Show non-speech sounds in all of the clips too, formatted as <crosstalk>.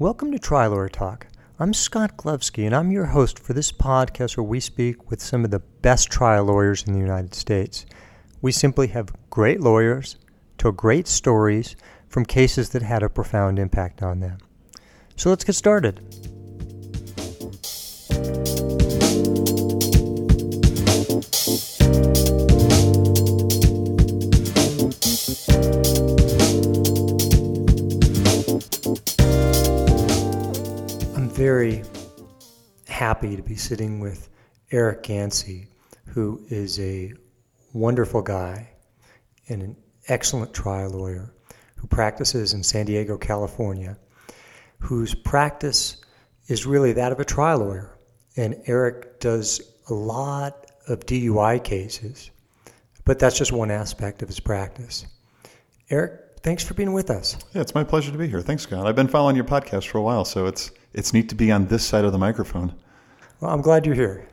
Welcome to Trial Lawyer Talk. I'm Scott Glovsky, and I'm your host for this podcast where we speak with some of the best trial lawyers in the United States. We simply have great lawyers, tell great stories from cases that had a profound impact on them. So let's get started. Happy to be sitting with Eric Ganci, who is a wonderful guy and an excellent trial lawyer who practices in San Diego, California, whose practice is really that of a trial lawyer. And Eric does a lot of DUI cases, but that's just one aspect of his practice. Eric, thanks for being with us. Yeah, it's my pleasure to be here. Thanks, Scott. I've been following your podcast for a while, so it's it's neat to be on this side of the microphone. Well, I'm glad you're here.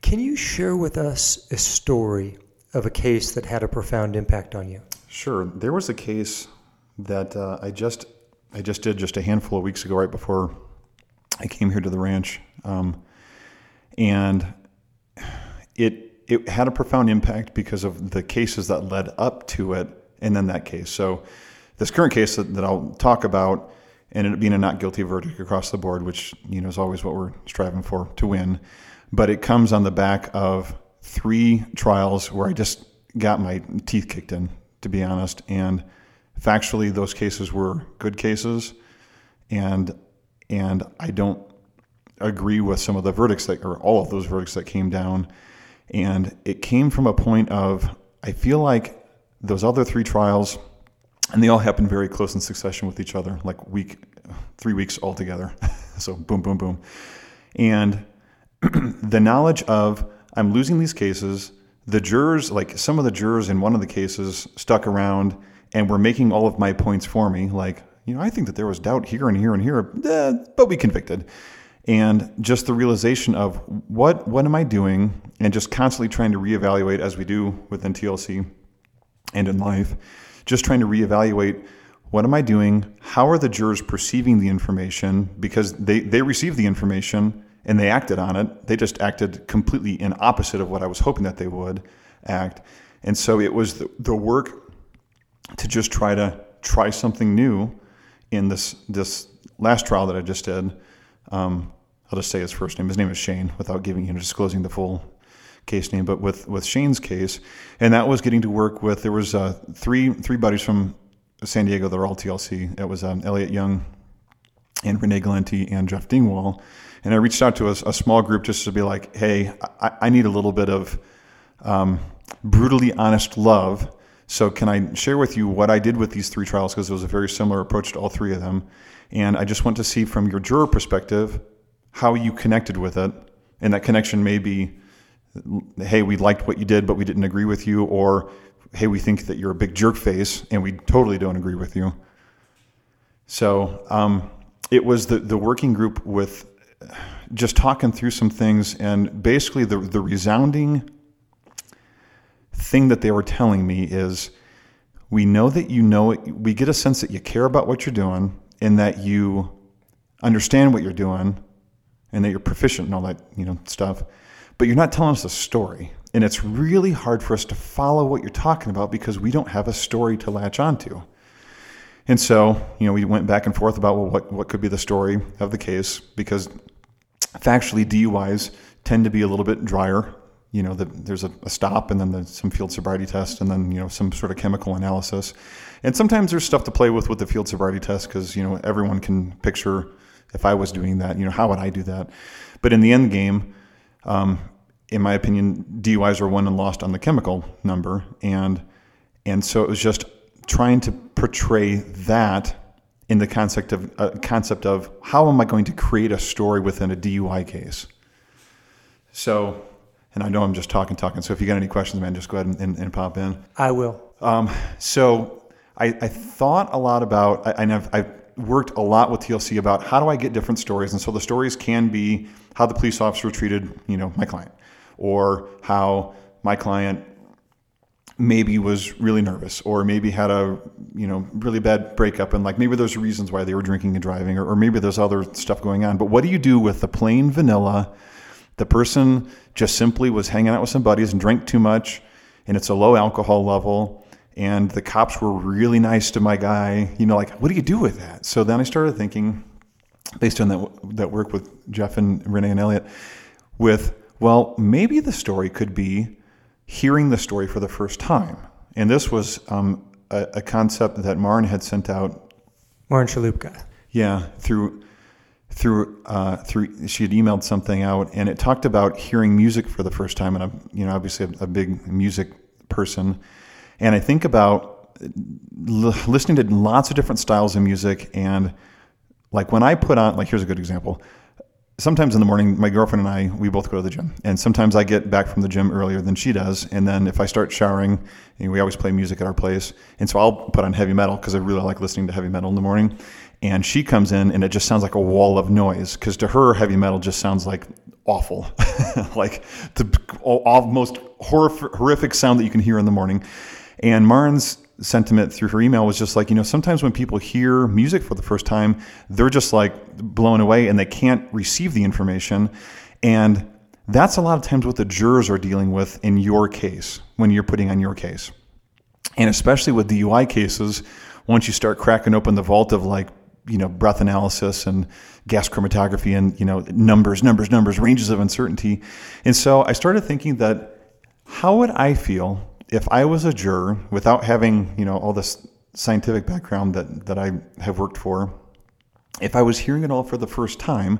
Can you share with us a story of a case that had a profound impact on you? Sure. There was a case that uh, I just I just did just a handful of weeks ago, right before I came here to the ranch, um, and it it had a profound impact because of the cases that led up to it, and then that case. So, this current case that, that I'll talk about ended up being a not guilty verdict across the board, which you know is always what we're striving for to win. But it comes on the back of three trials where I just got my teeth kicked in, to be honest. And factually, those cases were good cases, and and I don't agree with some of the verdicts that, or all of those verdicts that came down. And it came from a point of I feel like those other three trials and they all happened very close in succession with each other, like week, three weeks all together. <laughs> so boom, boom, boom, and <clears throat> the knowledge of I'm losing these cases. The jurors, like some of the jurors in one of the cases, stuck around and were making all of my points for me. Like, you know, I think that there was doubt here and here and here, eh, but we convicted. And just the realization of what what am I doing, and just constantly trying to reevaluate as we do within TLC and in life just trying to reevaluate what am I doing? How are the jurors perceiving the information? Because they, they received the information and they acted on it. They just acted completely in opposite of what I was hoping that they would act. And so it was the, the work to just try to try something new in this this last trial that I just did. Um, I'll just say his first name. His name is Shane, without giving you disclosing the full case name, but with with Shane's case, and that was getting to work with. There was uh, three three buddies from San Diego that are all TLC. It was um, Elliot Young, and Renee Galenti and Jeff Dingwall, and I reached out to a, a small group just to be like, hey, I, I need a little bit of um, brutally honest love. So can I share with you what I did with these three trials because it was a very similar approach to all three of them, and I just want to see from your juror perspective how you connected with it, and that connection may be hey, we liked what you did, but we didn't agree with you, or hey, we think that you're a big jerk face and we totally don't agree with you. So um, it was the, the working group with just talking through some things, and basically the, the resounding thing that they were telling me is we know that you know it, we get a sense that you care about what you're doing and that you understand what you're doing and that you're proficient and all that you know stuff but you're not telling us a story. And it's really hard for us to follow what you're talking about because we don't have a story to latch onto. And so, you know, we went back and forth about well, what, what could be the story of the case because factually DUIs tend to be a little bit drier. You know, the, there's a, a, stop and then there's some field sobriety test and then, you know, some sort of chemical analysis. And sometimes there's stuff to play with with the field sobriety test because, you know, everyone can picture if I was doing that, you know, how would I do that? But in the end game, um, in my opinion, DUIs are won and lost on the chemical number, and and so it was just trying to portray that in the concept of uh, concept of how am I going to create a story within a DUI case. So, and I know I'm just talking, talking. So if you got any questions, man, just go ahead and, and, and pop in. I will. Um, so I, I, thought a lot about, I, I've, I've worked a lot with TLC about how do I get different stories, and so the stories can be how the police officer treated, you know, my client or how my client maybe was really nervous or maybe had a you know really bad breakup and like maybe there's reasons why they were drinking and driving or, or maybe there's other stuff going on. But what do you do with the plain vanilla? The person just simply was hanging out with some buddies and drank too much and it's a low alcohol level and the cops were really nice to my guy you know like what do you do with that? So then i started thinking based on that that work with jeff and renee and elliot with well maybe the story could be hearing the story for the first time. And this was um, a, a, concept that Maren had sent out. Maren Chaloupka. Yeah, through through uh, through she had emailed something out, and it talked about hearing music for the first time. And I'm you know obviously a, a big music person, and I think about l- listening to lots of different styles of music and like when I put on like here's a good example sometimes in the morning, my girlfriend and I, we both go to the gym. And sometimes I get back from the gym earlier than she does. And then if I start showering, you know, we always play music at our place. And so I'll put on heavy metal because I really like listening to heavy metal in the morning. And she comes in and it just sounds like a wall of noise because to her, heavy metal just sounds like awful, <laughs> like the most horrific sound that you can hear in the morning. And Maren's sentiment through her email was just like, you know, sometimes when people hear music for the first time, they're just like blown away and they can't receive the information. And that's a lot of times what the jurors are dealing with in your case when you're putting on your case. And especially with DUI cases, once you start cracking open the vault of like, you know, breath analysis and gas chromatography and, you know, numbers, numbers, numbers, ranges of uncertainty. And so I started thinking that how would I feel if I was a juror without having, you know, all this scientific background that, that I have worked for, if I was hearing it all for the first time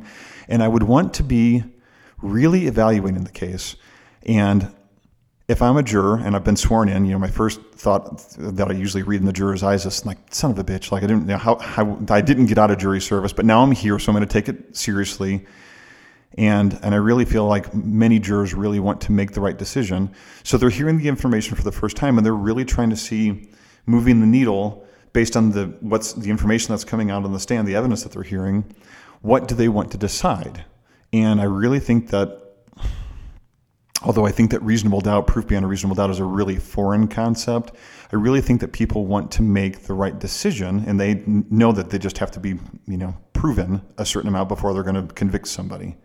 and I would want to be really evaluating the case and if I'm a juror and I've been sworn in, you know, my first thought that I usually read in the juror's eyes is like, son of a bitch, like I didn't, you know, how, how I didn't get out of jury service, but now I'm here, so I'm going to take it seriously and, and I really feel like many jurors really want to make the right decision. So they're hearing the information for the first time and they're really trying to see moving the needle based on the, what's the information that's coming out on the stand, the evidence that they're hearing. What do they want to decide? And I really think that although I think that reasonable doubt, proof beyond a reasonable doubt, is a really foreign concept, I really think that people want to make the right decision, and they know that they just have to be, you know, proven a certain amount before they're going to convict somebody.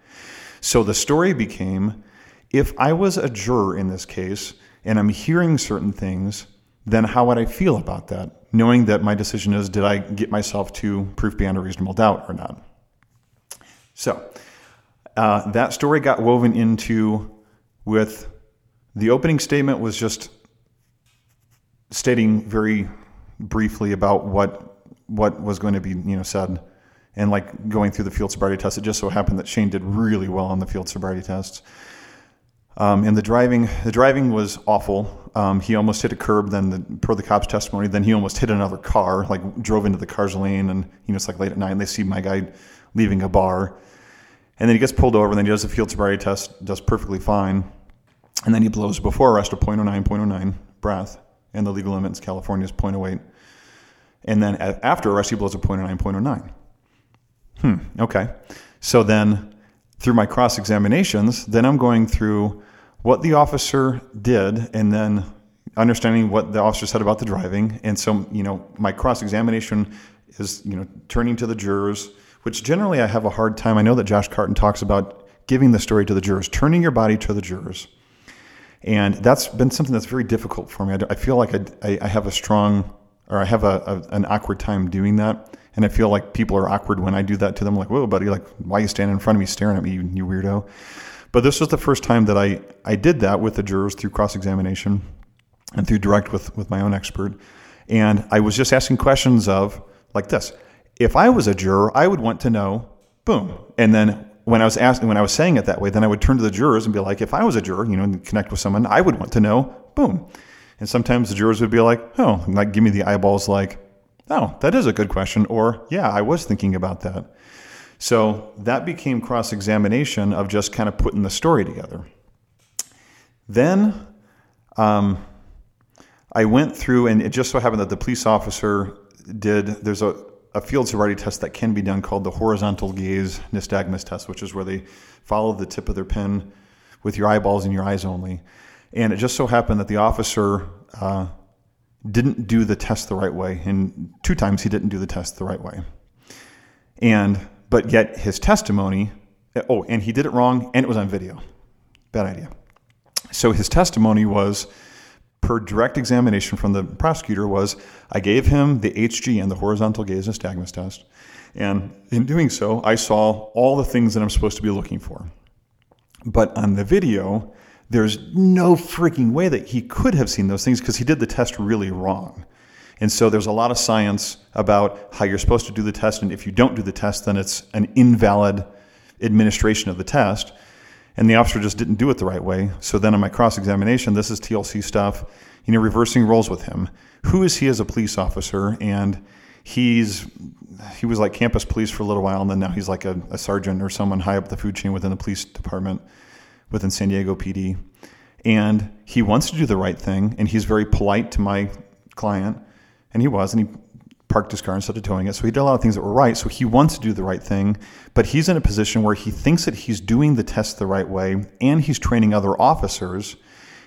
So the story became if I was a juror in this case and I'm hearing certain things, then how would I feel about that? Knowing that my decision is did I get myself to proof beyond a reasonable doubt or not? So uh, that story got woven into with the opening statement was just stating very briefly about what what was going to be you know said and like going through the field sobriety test, it just so happened that Shane did really well on the field sobriety tests. Um, and the driving, the driving was awful. Um, he almost hit a curb. Then, the, per the cop's testimony, then he almost hit another car. Like drove into the car's lane, and you know it's like late at night, and they see my guy leaving a bar, and then he gets pulled over. And then he does the field sobriety test, does perfectly fine, and then he blows before arrest a 0.09, 0.09 breath, and the legal limit in California is 0.08. And then after arrest, he blows a 0.09, 0.09. Hmm, okay. So then through my cross examinations, then I'm going through what the officer did and then understanding what the officer said about the driving. And so, you know, my cross examination is, you know, turning to the jurors, which generally I have a hard time. I know that Josh Karton talks about giving the story to the jurors, turning your body to the jurors. And that's been something that's very difficult for me. I, feel like I, I have a strong, or I have a, a, an awkward time doing that. And I feel like people are awkward when I do that to them. Like, whoa, buddy, like, why are you standing in front of me staring at me, you, you weirdo? But this was the first time that I, I did that with the jurors through cross examination and through direct with, with my own expert. And I was just asking questions of like this. If I was a juror, I would want to know, boom. And then when I was asking, when I was saying it that way, then I would turn to the jurors and be like, if I was a juror, you know, and connect with someone, I would want to know, boom. And sometimes the jurors would be like, oh, like give me the eyeballs, like, oh, that is a good question. Or, yeah, I was thinking about that. So that became cross examination of just kind of putting the story together. Then um, I went through, and it just so happened that the police officer did, there's a, a field sobriety test that can be done called the horizontal gaze nystagmus test, which is where they follow the tip of their pen with your eyeballs and your eyes only. And it just so happened that the officer uh, didn't do the test the right way, and two times he didn't do the test the right way. And but yet his testimony, oh, and he did it wrong, and it was on video. Bad idea. So his testimony was, per direct examination from the prosecutor, was I gave him the HGN, the horizontal gaze nystagmus test, and in doing so, I saw all the things that I'm supposed to be looking for. But on the video, there's no freaking way that he could have seen those things because he did the test really wrong. And so there's a lot of science about how you're supposed to do the test, and if you don't do the test, then it's an invalid administration of the test. And the officer just didn't do it the right way. So then on my cross examination, this is TLC stuff, you know, reversing roles with him. Who is he as a police officer? And he's he was like campus police for a little while, and then now he's like a, a sergeant or someone high up the food chain within the police department within San Diego PD. And he wants to do the right thing, and he's very polite to my client, and he was, and he parked his car instead of towing it. So he did a lot of things that were right. So he wants to do the right thing, but he's in a position where he thinks that he's doing the test the right way, and he's training other officers.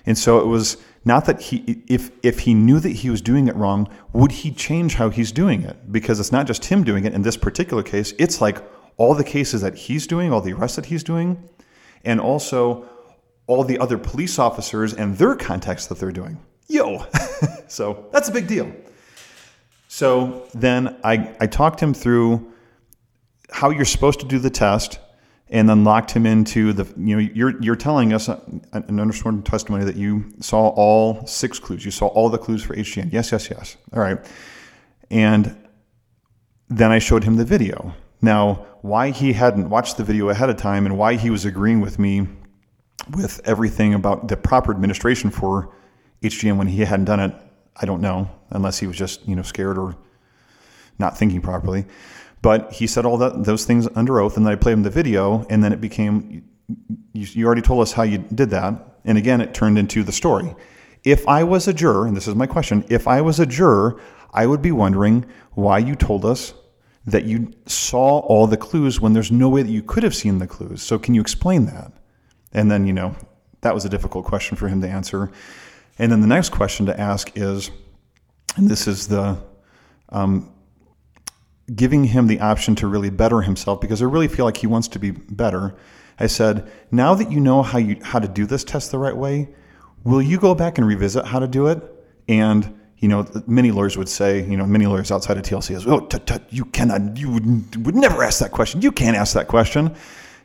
And so it was not that he, if if he knew that he was doing it wrong, would he change how he's doing it? Because it's not just him doing it. In this particular case, it's like all the cases that he's doing, all the arrests that he's doing, and also all the other police officers and their contacts that they're doing. Yo, <laughs> so that's a big deal. So then I, I talked him through how you're supposed to do the test and then locked him into the, you know, you're, you're telling us uh, an undersworn testimony that you saw all six clues. You saw all the clues for HGN. Yes, yes, yes. All right. And then I showed him the video. Now, why he hadn't watched the video ahead of time and why he was agreeing with me with everything about the proper administration for HGN when he hadn't done it, I don't know, unless he was just, you know, scared or not thinking properly. But he said all that, those things under oath, and then I played him the video, and then it became, you, you already told us how you did that. And again, it turned into the story. If I was a juror, and this is my question, if I was a juror, I would be wondering why you told us that you saw all the clues when there's no way that you could have seen the clues. So can you explain that? And then, you know, that was a difficult question for him to answer. And then the next question to ask is, and this is the um, giving him the option to really better himself because I really feel like he wants to be better. I said, now that you know how you how to do this test the right way, will you go back and revisit how to do it? And you know, many lawyers would say, you know, many lawyers outside of TLC is, oh, tut, tut, you cannot, you would, would never ask that question. You can't ask that question.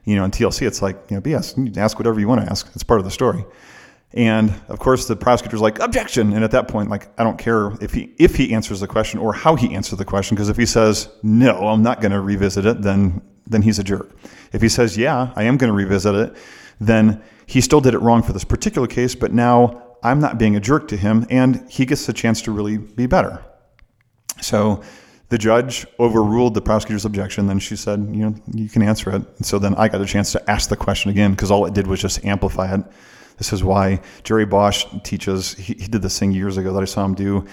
You know, in TLC, it's like, you know, BS. Ask whatever you want to ask. It's part of the story. And of course, the prosecutor's like, objection. And at that point, like, I don't care if he if he answers the question or how he answers the question, because if he says no, I'm not going to revisit it, then then he's a jerk. If he says yeah, I am going to revisit it, then he still did it wrong for this particular case, but now I'm not being a jerk to him, and he gets a chance to really be better. So the judge overruled the prosecutor's objection. Then she said, you know, you can answer it. And so then I got a chance to ask the question again because all it did was just amplify it. This is why Jerry Bosch teaches. He, he did this thing years ago that I saw him do.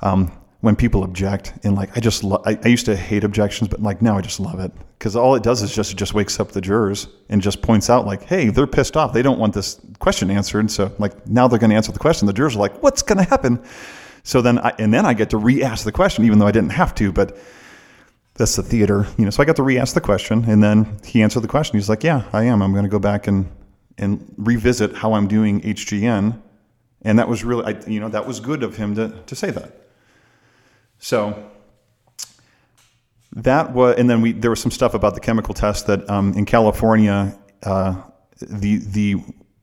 Um, when people object and like I just lo- I, I, used to hate objections, but like now I just love it because all it does is just it just wakes up the jurors and just points out like, hey, they're pissed off. They don't want this question answered, so like now they're going to answer the question. The jurors are like, what's going to happen? So then I, and then I get to re-ask the question even though I didn't have to, but that's the theater, you know. So I got to re-ask the question, and then he answered the question. He's like, yeah, I am. I'm going to go back and and revisit how I'm doing HGN, and that was really, I, you know, that was good of him to to say that. So that was, and then we there was some stuff about the chemical test that um, in California, uh, the the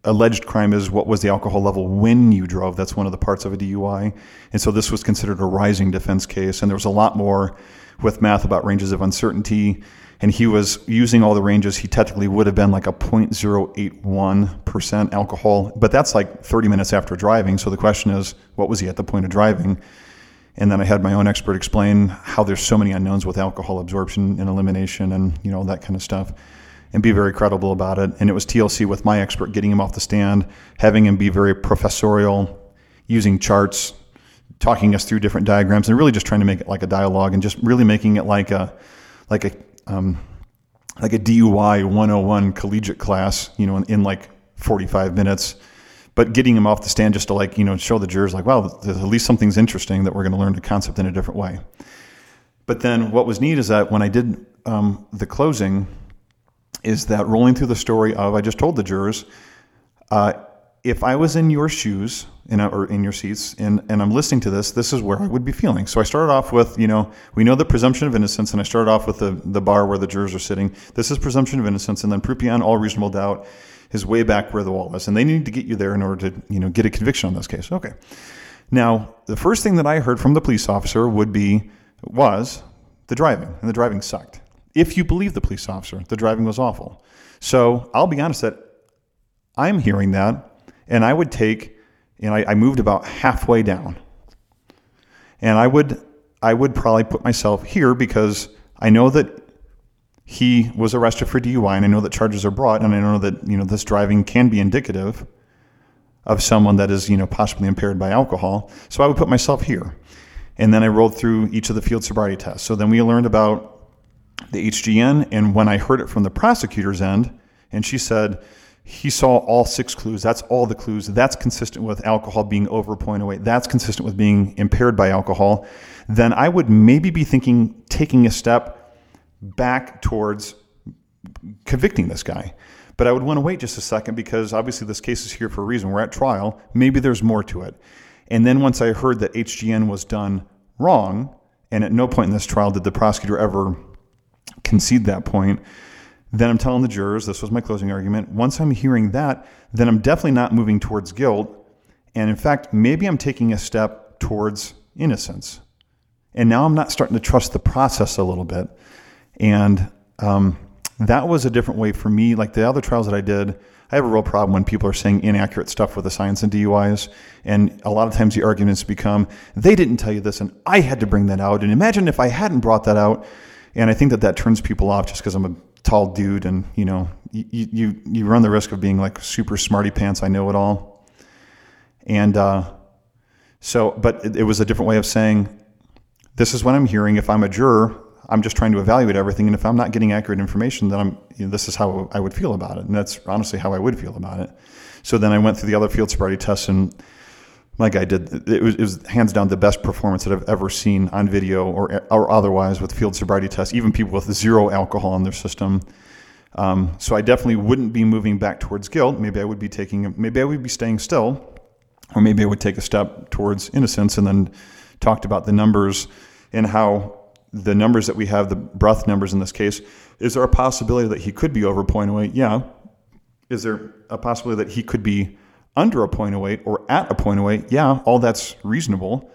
alleged crime is what was the alcohol level when you drove. That's one of the parts of a DUI, and so this was considered a rising defense case. And there was a lot more with math about ranges of uncertainty. And he was using all the ranges. He technically would have been like a 0.081% alcohol, but that's like 30 minutes after driving. So the question is, what was he at the point of driving? And then I had my own expert explain how there's so many unknowns with alcohol absorption and elimination and you know that kind of stuff and be very credible about it. And it was TLC with my expert getting him off the stand, having him be very professorial, using charts, talking us through different diagrams, and really just trying to make it like a dialogue and just really making it like a like a um, like a DUI 101 collegiate class, you know, in, in like 45 minutes but getting him off the stand just to like you know show the jurors like, well, at least something's interesting that we're going to learn the concept in a different way. But then what was neat is that when I did um, the closing, is that rolling through the story of I just told the jurors, uh, if I was in your shoes in, or in your seats and, and I'm listening to this, this is where I would be feeling. So I started off with, you know, we know the presumption of innocence, and I started off with the, the bar where the jurors are sitting. This is presumption of innocence, and then proof beyond all reasonable doubt is way back where the wall is. And they need to get you there in order to, you know, get a conviction on this case. Okay. Now, the first thing that I heard from the police officer would be, was the driving, and the driving sucked. If you believe the police officer, the driving was awful. So I'll be honest that I'm hearing that, and I would take, and I, I moved about halfway down, and I would I would probably put myself here because I know that he was arrested for DUI, and I know that charges are brought, and I know that you know this driving can be indicative of someone that is you know possibly impaired by alcohol. So I would put myself here, and then I rolled through each of the field sobriety tests. So then we learned about the HGN. And when I heard it from the prosecutor's end, and she said, he saw all six clues. That's all the clues. That's consistent with alcohol being over 0.08. That's consistent with being impaired by alcohol. Then I would maybe be thinking taking a step back towards convicting this guy. But I would want to wait just a second because obviously this case is here for a reason. We're at trial. Maybe there's more to it. And then once I heard that HGN was done wrong, and at no point in this trial did the prosecutor ever concede that point, then I'm telling the jurors, this was my closing argument. Once I'm hearing that, then I'm definitely not moving towards guilt. And in fact, maybe I'm taking a step towards innocence. And now I'm not starting to trust the process a little bit. And um, that was a different way for me. Like the other trials that I did, I have a real problem when people are saying inaccurate stuff with the science and DUIs. And a lot of times the arguments become, they didn't tell you this, and I had to bring that out. And imagine if I hadn't brought that out. And I think that that turns people off just because I'm a tall dude and, you know, you, you, you run the risk of being like super smarty pants, I know it all. And uh, so, but it, it was a different way of saying, this is what I'm hearing. If I'm a juror, I'm just trying to evaluate everything. And if I'm not getting accurate information, then I'm, you know, this is how I would feel about it. And that's honestly how I would feel about it. So then I went through the other field sobriety tests and my guy did. It was, it was, hands down the best performance that I've ever seen on video or, or otherwise with field sobriety tests, even people with zero alcohol in their system. Um, so I definitely wouldn't be moving back towards guilt. Maybe I would be taking, maybe I would be staying still, or maybe I would take a step towards innocence and then talked about the numbers and how the numbers that we have, the breath numbers in this case, is there a possibility that he could be over 0.08? Yeah. Is there a possibility that he could be under a 0.08 or at a 0.08? Yeah, all that's reasonable.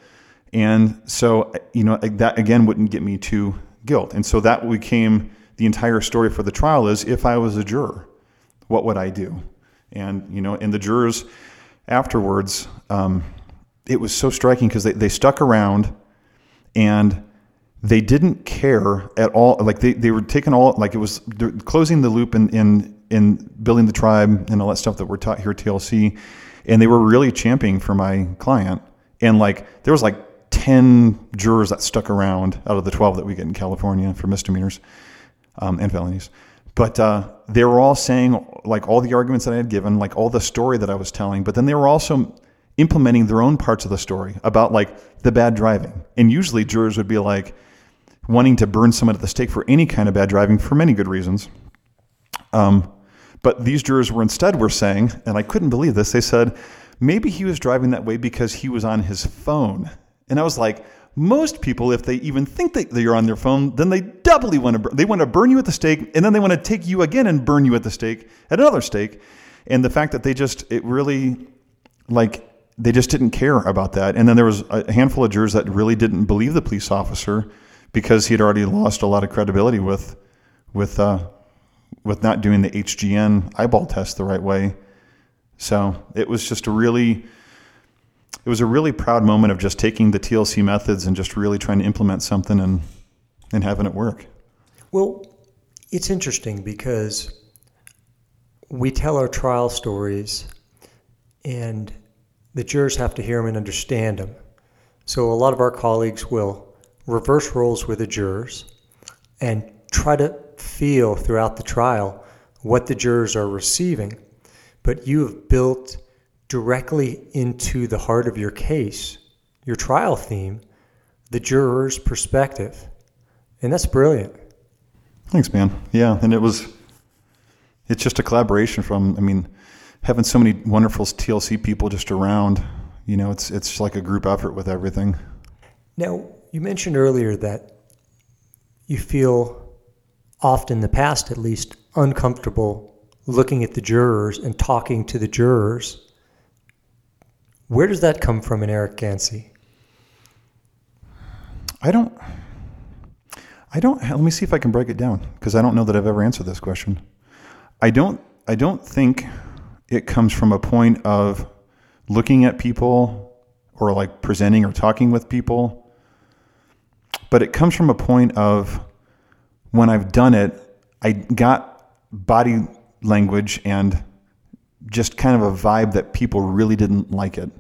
And so, you know, that again wouldn't get me to guilt. And so that became the entire story for the trial is if I was a juror, what would I do? And, you know, and the jurors afterwards, um, it was so striking because they, they stuck around and they didn't care at all. Like they, they were taking all, like it was closing the loop in, in, in building the tribe and all that stuff that we're taught here at TLC. And they were really championing for my client. And like, there was like 10 jurors that stuck around out of the 12 that we get in California for misdemeanors um, and felonies. But uh, they were all saying like all the arguments that I had given, like all the story that I was telling. But then they were also implementing their own parts of the story about like the bad driving. And usually jurors would be like, wanting to burn someone at the stake for any kind of bad driving for many good reasons. Um, but these jurors were instead were saying, and I couldn't believe this, they said, maybe he was driving that way because he was on his phone. And I was like, most people, if they even think that you're on their phone, then they doubly want to they want to burn you at the stake, and then they want to take you again and burn you at the stake at another stake. And the fact that they just it really like they just didn't care about that. And then there was a handful of jurors that really didn't believe the police officer because he'd already lost a lot of credibility with with uh, with not doing the HGN eyeball test the right way. So it was just a really it was a really proud moment of just taking the TLC methods and just really trying to implement something and and having it work. Well, it's interesting because we tell our trial stories and the jurors have to hear them and understand them. So a lot of our colleagues will reverse roles with the jurors and try to feel throughout the trial what the jurors are receiving. But you have built directly into the heart of your case, your trial theme, the juror's perspective. And that's brilliant. Thanks, man. Yeah, and it was it's just a collaboration from I mean, having so many wonderful TLC people just around, you know, it's it's like a group effort with everything. Now, you mentioned earlier that you feel often in the past at least uncomfortable looking at the jurors and talking to the jurors. Where does that come from in Eric Ganci? I don't. I don't. Let me see if I can break it down because I don't know that I've ever answered this question. I don't. I don't think it comes from a point of looking at people or like presenting or talking with people, but it comes from a point of when I've done it, I got body language and just kind of a vibe that people really didn't like it.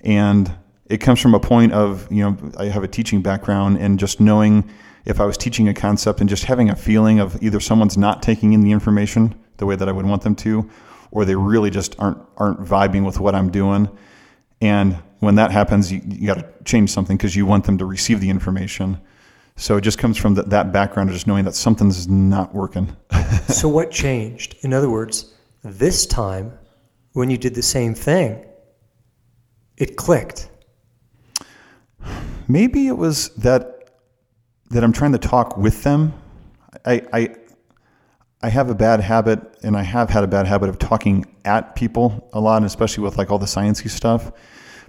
And it comes from a point of, you know, I have a teaching background and just knowing if I was teaching a concept and just having a feeling of either someone's not taking in the information the way that I would want them to, or they really just aren't aren't vibing with what I'm doing. And when that happens, you, you got to change something because you want them to receive the information. So it just comes from that background of just knowing that something's not working. <laughs> so what changed? In other words, this time when you did the same thing, it clicked. Maybe it was that that I'm trying to talk with them. I, I I have a bad habit, and I have had a bad habit of talking at people a lot, and especially with like all the sciencey stuff.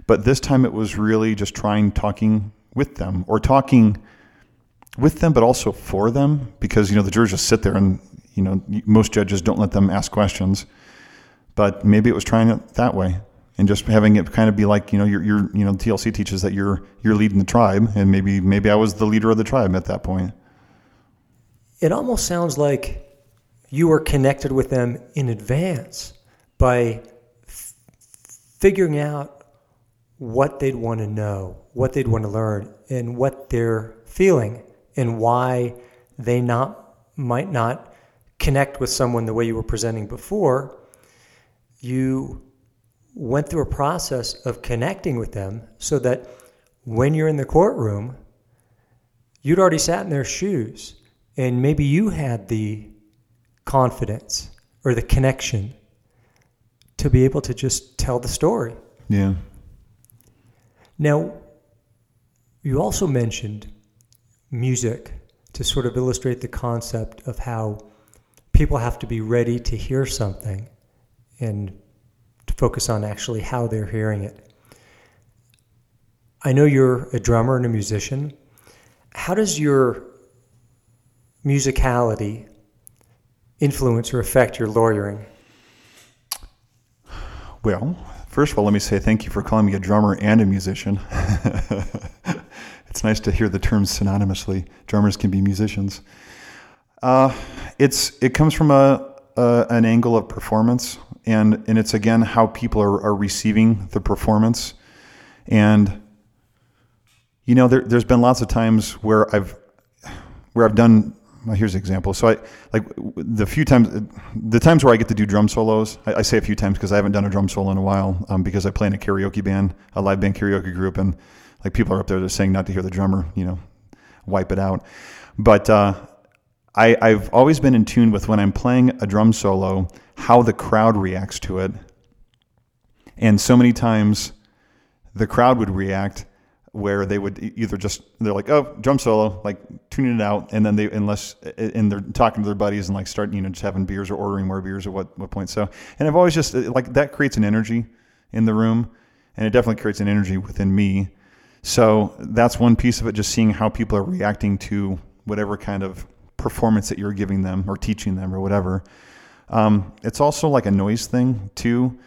But this time, it was really just trying talking with them or talking with them, but also for them, because you know the jurors just sit there, and you know most judges don't let them ask questions. But maybe it was trying it that way and just having it kind of be like you know you're, you know TLC teaches that you're you're leading the tribe, and maybe maybe I was the leader of the tribe at that point. It almost sounds like you were connected with them in advance by f- figuring out what they'd want to know, what they'd want to learn, and what they're feeling, and why they not might not connect with someone the way you were presenting before. You went through a process of connecting with them so that when you're in the courtroom, you'd already sat in their shoes and maybe you had the confidence or the connection to be able to just tell the story. Yeah. Now, you also mentioned music to sort of illustrate the concept of how people have to be ready to hear something and to focus on actually how they're hearing it. I know you're a drummer and a musician. How does your musicality influence or affect your lawyering? Well, first of all, let me say thank you for calling me a drummer and a musician. <laughs> it's nice to hear the terms synonymously. Drummers can be musicians. Uh, it's it comes from a, a, an angle of performance and and it's again how people are, are receiving the performance and you know there, there's been lots of times where i've where i've done well, here's an example so i like the few times the times where i get to do drum solos i, I say a few times because i haven't done a drum solo in a while um, because i play in a karaoke band a live band karaoke group and like people are up there just saying not to hear the drummer you know wipe it out. But uh, I, I've always been in tune with when I'm playing a drum solo how the crowd reacts to it. And so many times the crowd would react where they would either just they're like oh drum solo like tuning it out and then they unless and they're talking to their buddies and like start you know just having beers or ordering more beers at what what point. So and I've always just like that creates an energy in the room and it definitely creates an energy within me so that's one piece of it just seeing how people are reacting to whatever kind of performance that you're giving them or teaching them or whatever um, it's also like a noise thing too.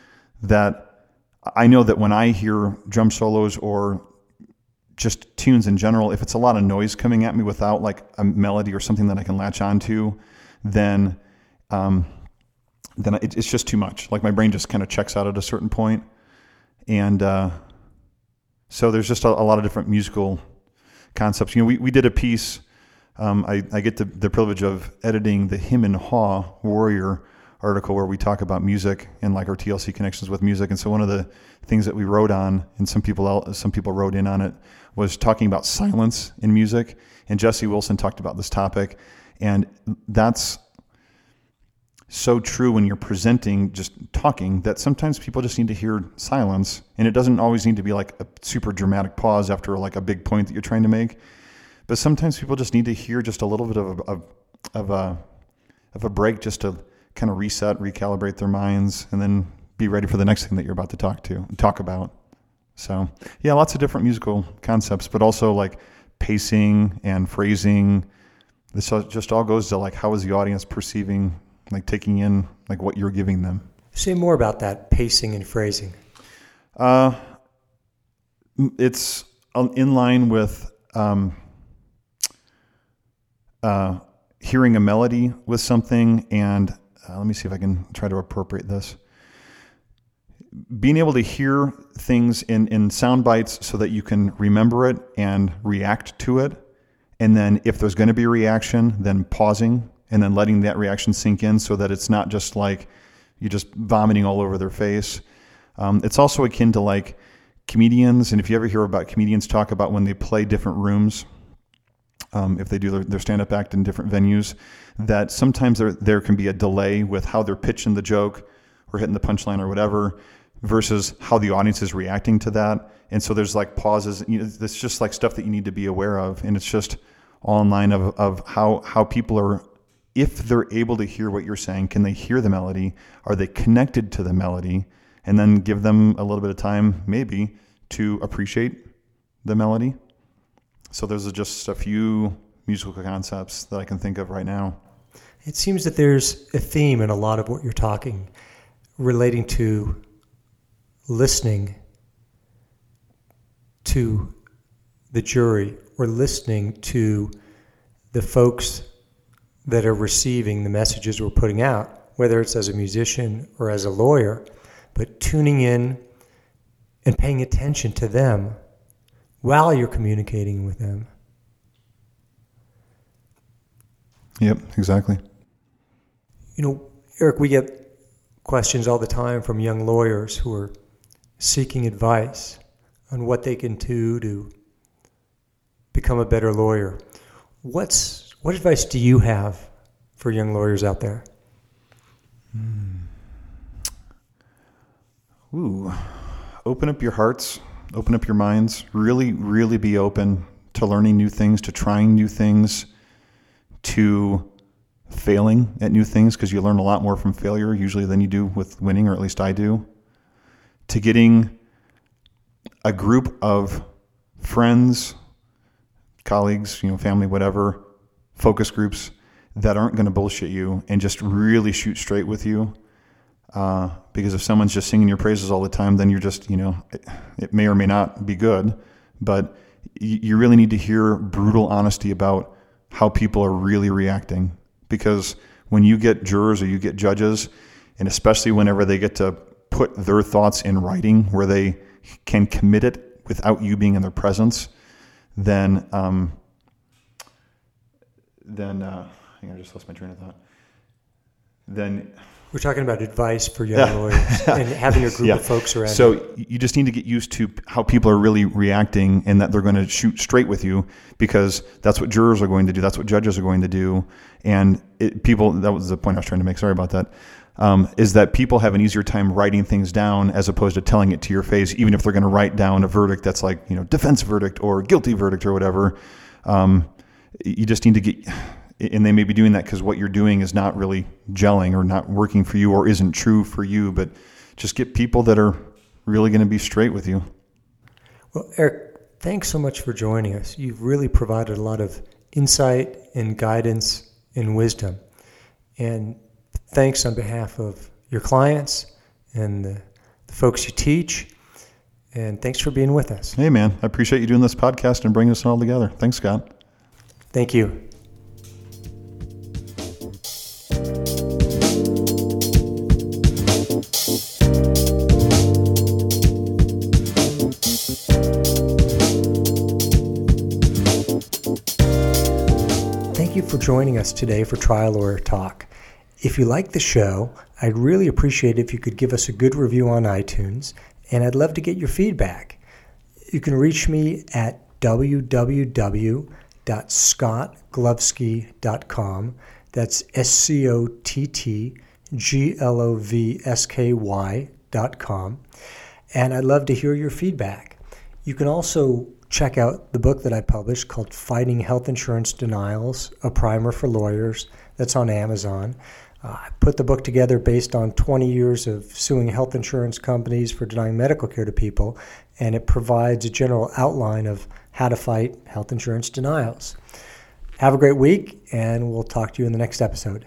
That I know that when I hear drum solos or just tunes in general, if it's a lot of noise coming at me without like a melody or something that I can latch onto, then um, then it, it's just too much. Like my brain just kind of checks out at a certain point, and uh, so there's just a, a, lot of different musical concepts. You know, we, we did a piece. Um, I, I get the, the privilege of editing the Him and haw warrior article where we talk about music and like our TLC connections with music. And so one of the things that we wrote on, and some people some people wrote in on it, was talking about silence in music. And Jesse Wilson talked about this topic, and that's so true when you're presenting, just talking, that sometimes people just need to hear silence. And it doesn't always need to be like a super dramatic pause after like a big point that you're trying to make. But sometimes people just need to hear just a little bit of a, of, a, of a break just to kind of reset, recalibrate their minds, and then be ready for the next thing that you're about to talk to, talk about. So yeah, lots of different musical concepts, but also like pacing and phrasing. This just all goes to like how is the audience perceiving like taking in like what you're giving them. Say more about that pacing and phrasing. Uh, it's in line with um, uh, hearing a melody with something, and uh, let me see if I can try to appropriate this. Being able to hear things in, in sound bites so that you can remember it and react to it. And then, if there's going to be a reaction, then pausing and then letting that reaction sink in so that it's not just like you're just vomiting all over their face. Um, it's also akin to like comedians, and if you ever hear about comedians talk about when they play different rooms, um, if they do their, their stand up act in different venues, that sometimes there, there can be a delay with how they're pitching the joke or hitting the punchline or whatever versus how the audience is reacting to that. And so there's like pauses. You know, it's just like stuff that you need to be aware of. And it's just all in line of, of how, how people are if they're able to hear what you're saying, can they hear the melody? Are they connected to the melody? And then give them a little bit of time, maybe, to appreciate the melody. So those are just a few musical concepts that I can think of right now. It seems that there's a theme in a lot of what you're talking relating to listening to the jury or listening to the folks that are receiving the messages we're putting out, whether it's as a musician or as a lawyer, but tuning in and paying attention to them while you're communicating with them. Yep, exactly. You know, Eric, we get questions all the time from young lawyers who are seeking advice on what they can do to become a better lawyer. What's what advice do you have for young lawyers out there? Hmm. Ooh, open up your hearts, open up your minds. Really, really be open to learning new things, to trying new things, to failing at new things because you learn a lot more from failure usually than you do with winning, or at least I do. To getting a group of friends, colleagues, you know, family, whatever, focus groups that aren't going to bullshit you and just really shoot straight with you. Uh, because if someone's just singing your praises all the time, then you're just, you know, it, it may or may not be good, but you, you really need to hear brutal honesty about how people are really reacting. Because when you get jurors or you get judges, and especially whenever they get to put their thoughts in writing where they can commit it without you being in their presence, then um, then uh, I just lost my train of thought. Then we're talking about advice for young lawyers <laughs> and having a group yeah. of folks around. So you. you just need to get used to how people are really reacting and that they're going to shoot straight with you because that's what jurors are going to do. That's what judges are going to do. And it, people, that was the point I was trying to make. Sorry about that. Um, is that people have an easier time writing things down as opposed to telling it to your face, even if they're going to write down a verdict that's like, you know, defense verdict or guilty verdict or whatever. Um, you just need to get and they may be doing that because what you're doing is not really gelling or not working for you or isn't true for you but just get people that are really going to be straight with you. Well eric thanks so much for joining us. You've really provided a lot of insight and guidance and wisdom. And thanks on behalf of your clients and the, the folks you teach. And thanks for being with us. Hey man i appreciate you doing this podcast and bringing us all together. Thanks scott Thank you. Thank you for joining us today for Trial Lawyer Talk. If you like the show, I'd really appreciate if you could give us a good review on iTunes, and I'd love to get your feedback. You can reach me at www.scottglovsky.com. That's S C O T T G L O V S K Y dot com. And I'd love to hear your feedback. You can also check out the book that I published called Fighting Health Insurance Denials A Primer for Lawyers. That's on Amazon. Uh, I put the book together based on 20 years of suing health insurance companies for denying medical care to people, and it provides a general outline of how to fight health insurance denials. Have a great week, and we'll talk to you in the next episode.